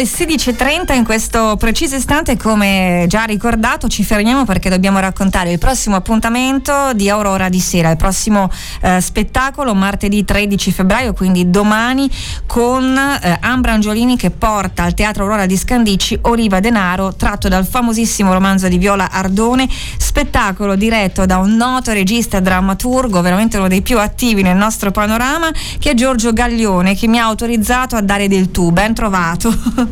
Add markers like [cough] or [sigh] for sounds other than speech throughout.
le 16.30 in questo preciso istante, come già ricordato, ci fermiamo perché dobbiamo raccontare il prossimo appuntamento di Aurora di sera, il prossimo eh, spettacolo martedì 13 febbraio, quindi domani, con eh, Ambra Angiolini che porta al Teatro Aurora di Scandicci Oliva Denaro, tratto dal famosissimo romanzo di Viola Ardone, spettacolo diretto da un noto regista drammaturgo, veramente uno dei più attivi nel nostro panorama, che è Giorgio Gaglione, che mi ha autorizzato a dare del tu. Ben trovato. [laughs]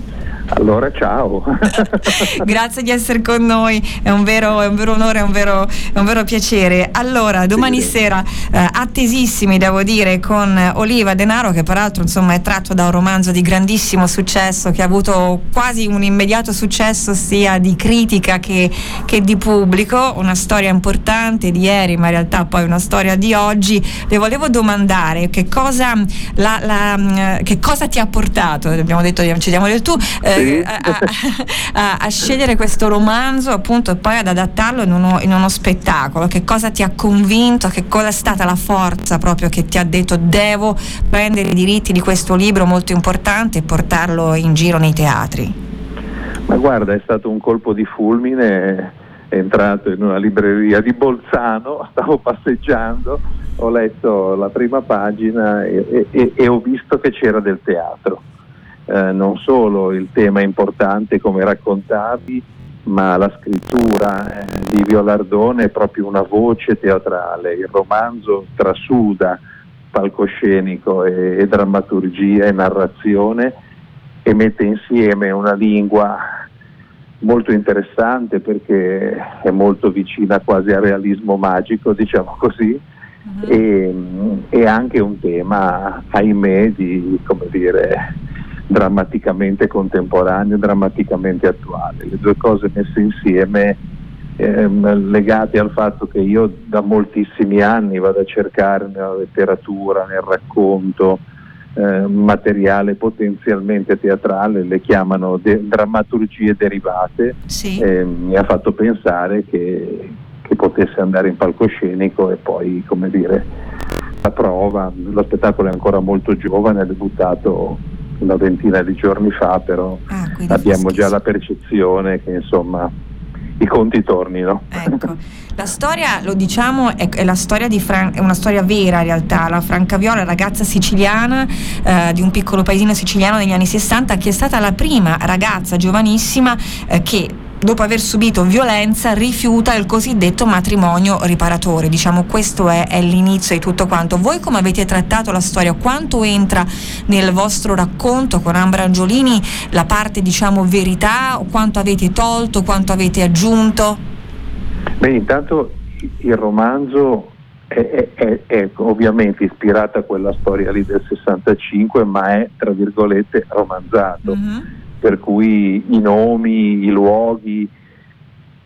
Allora ciao. [laughs] [laughs] Grazie di essere con noi, è un vero, è un vero onore, è un vero, è un vero, piacere. Allora, domani sì. sera, eh, attesissimi devo dire, con Oliva Denaro, che peraltro insomma, è tratto da un romanzo di grandissimo successo, che ha avuto quasi un immediato successo sia di critica che, che di pubblico, una storia importante di ieri, ma in realtà poi una storia di oggi. Le volevo domandare che cosa, la, la, che cosa ti ha portato, abbiamo detto ci diamo del tu. Eh, sì. a, a, a, scegliere questo romanzo appunto e poi ad adattarlo in uno, in uno, spettacolo? Che cosa ti ha convinto? Che cosa è stata la forza proprio che ti ha detto devo prendere i diritti di questo libro molto importante e portarlo in giro nei teatri? Ma guarda, è stato un colpo di fulmine, è entrato in una libreria di Bolzano, [laughs] stavo passeggiando, ho letto la prima pagina e, e, e ho visto che c'era del teatro eh, non solo il tema importante come raccontavi, ma la scrittura eh, di Violardone è proprio una voce teatrale, il romanzo trasuda palcoscenico e, e drammaturgia e narrazione e mette insieme una lingua molto interessante perché è molto vicina quasi al realismo magico, diciamo così, uh-huh. e, e, anche un tema, ahimè, di, come dire, drammaticamente contemporaneo, drammaticamente attuale. Le due cose messe insieme ehm, legate al fatto che io da moltissimi anni vado a cercare nella letteratura, nel racconto, eh, materiale potenzialmente teatrale, le chiamano de- drammaturgie derivate, sì. eh, mi ha fatto pensare che, che potesse andare in palcoscenico e poi, come dire, la prova, lo spettacolo è ancora molto giovane, è debuttato una ventina di giorni fa, però ah, abbiamo già la percezione che insomma i conti tornino. Ecco. [laughs] La storia, lo diciamo, è, è, storia Fran- è una storia vera in realtà. La Francaviola, ragazza siciliana eh, di un piccolo paesino siciliano negli anni 60, che è stata la prima ragazza giovanissima eh, che dopo aver subito violenza, rifiuta il cosiddetto matrimonio riparatore. Diciamo questo è, è, l'inizio di tutto quanto. Voi come avete trattato la storia? Quanto entra nel vostro racconto con Ambra Angiolini la parte diciamo verità? Quanto avete tolto? Quanto avete aggiunto? Beh, intanto il romanzo è, è, è, ovviamente ispirato a quella storia lì del 65, ma è tra virgolette romanzato. Mm-hmm per cui i nomi, i luoghi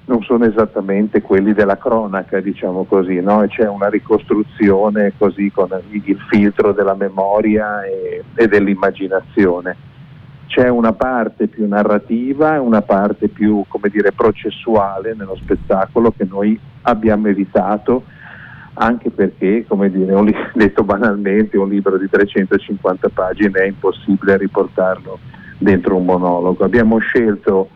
non sono esattamente quelli della cronaca, diciamo così, no? c'è una ricostruzione così con il filtro della memoria e, e dell'immaginazione. C'è una parte più narrativa e una parte più, come dire, processuale nello spettacolo che noi abbiamo evitato anche perché, come dire, un, [laughs] detto banalmente, un libro di 350 pagine è impossibile riportarlo dentro un monologo. Abbiamo scelto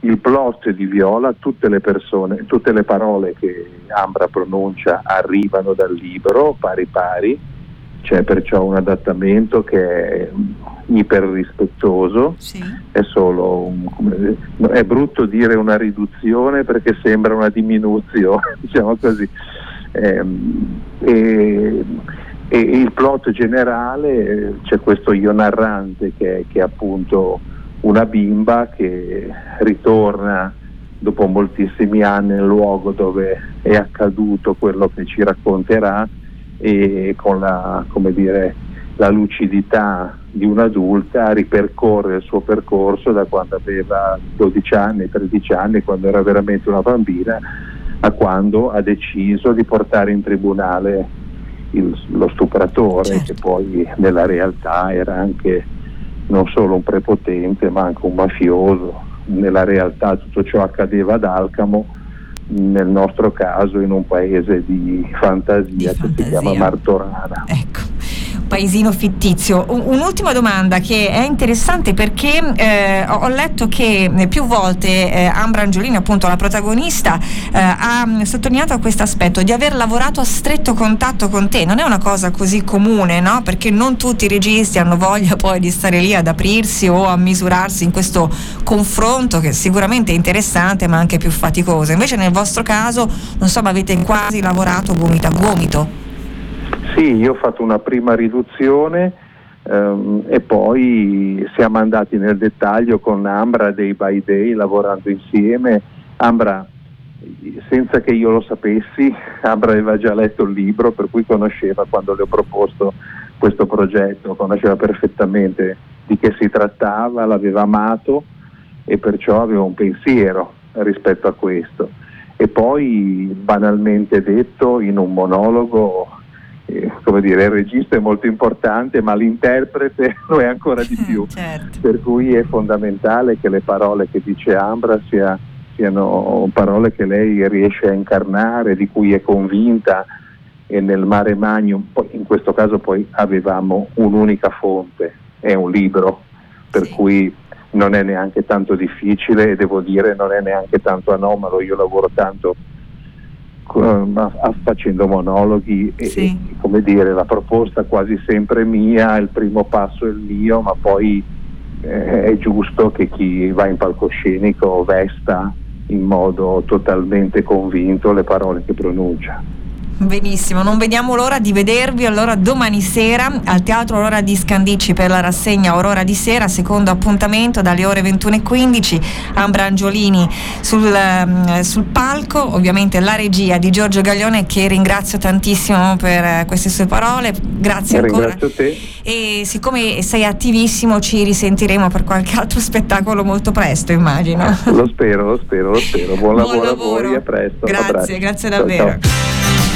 il plot di Viola, tutte le persone, tutte le parole che Ambra pronuncia arrivano dal libro pari pari, c'è perciò un adattamento che è iper rispettoso, sì. è solo un, è brutto dire una riduzione perché sembra una diminuzione, [laughs] diciamo così. Eh, e, e il plot generale c'è questo io narrante che, che è appunto una bimba che ritorna dopo moltissimi anni nel luogo dove è accaduto quello che ci racconterà e con la, dire, la lucidità di un'adulta ripercorre il suo percorso da quando aveva 12 anni, 13 anni, quando era veramente una bambina, a quando ha deciso di portare in tribunale il, lo stupratore certo. che poi nella realtà era anche non solo un prepotente ma anche un mafioso. Nella realtà tutto ciò accadeva ad Alcamo, nel nostro caso in un paese di fantasia, di fantasia. che si chiama Martorana. Ecco paesino fittizio. un'ultima domanda che è interessante perché eh, ho letto che più volte eh, Ambra Angiolini, appunto la protagonista, eh, ha sottolineato questo aspetto di aver lavorato a stretto contatto con te. Non è una cosa così comune, no? Perché non tutti i registi hanno voglia poi di stare lì ad aprirsi o a misurarsi in questo confronto che sicuramente è interessante ma anche più faticoso. Invece nel vostro caso, non so, ma avete quasi lavorato gomito a gomito. Sì, io ho fatto una prima riduzione ehm, e poi siamo andati nel dettaglio con Ambra Day by Day lavorando insieme. Ambra, senza che io lo sapessi, [laughs] Ambra aveva già letto il libro per cui conosceva quando le ho proposto questo progetto, conosceva perfettamente di che si trattava, l'aveva amato e perciò aveva un pensiero rispetto a questo. E poi banalmente detto in un monologo eh, come dire, il regista è molto importante, ma l'interprete [laughs] lo è ancora di più. [laughs] certo. Per cui è fondamentale che le parole che dice Ambra sia, siano parole che lei riesce a incarnare, di cui è convinta e nel mare magnum, in questo caso poi avevamo un'unica fonte, è un libro, per sì. cui non è neanche tanto difficile e devo dire non è neanche tanto anomalo, io lavoro tanto facendo monologhi e, sì. come dire la proposta quasi sempre mia, il primo passo è il mio, ma poi eh, è giusto che chi va in palcoscenico vesta in modo totalmente convinto le parole che pronuncia. Benissimo, non vediamo l'ora di vedervi allora domani sera al Teatro Aurora di Scandicci per la rassegna Aurora di sera, secondo appuntamento dalle ore 21.15, Ambra Angiolini sul, mm, sul, palco, ovviamente la regia di Giorgio Gaglione che ringrazio tantissimo per eh, queste sue parole, grazie ancora. Ringrazio te. E siccome sei attivissimo ci risentiremo per qualche altro spettacolo molto presto immagino. Lo spero, lo spero, lo spero. Buon, Buon lavoro, lavoro a voi, a presto. Grazie, grazie davvero. Ciao, ciao.